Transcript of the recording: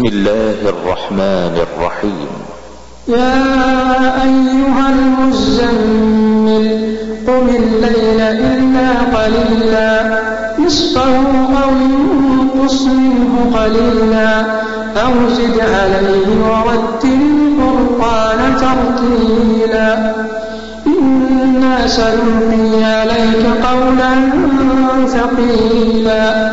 بسم الله الرحمن الرحيم. يا أيها المزمل قم الليل إلا قليلا نصفه أو انقص منه قليلا أو زد عليه ورتل القرآن ترتيلا. إنا سنلقي عليك قولا ثقيلا.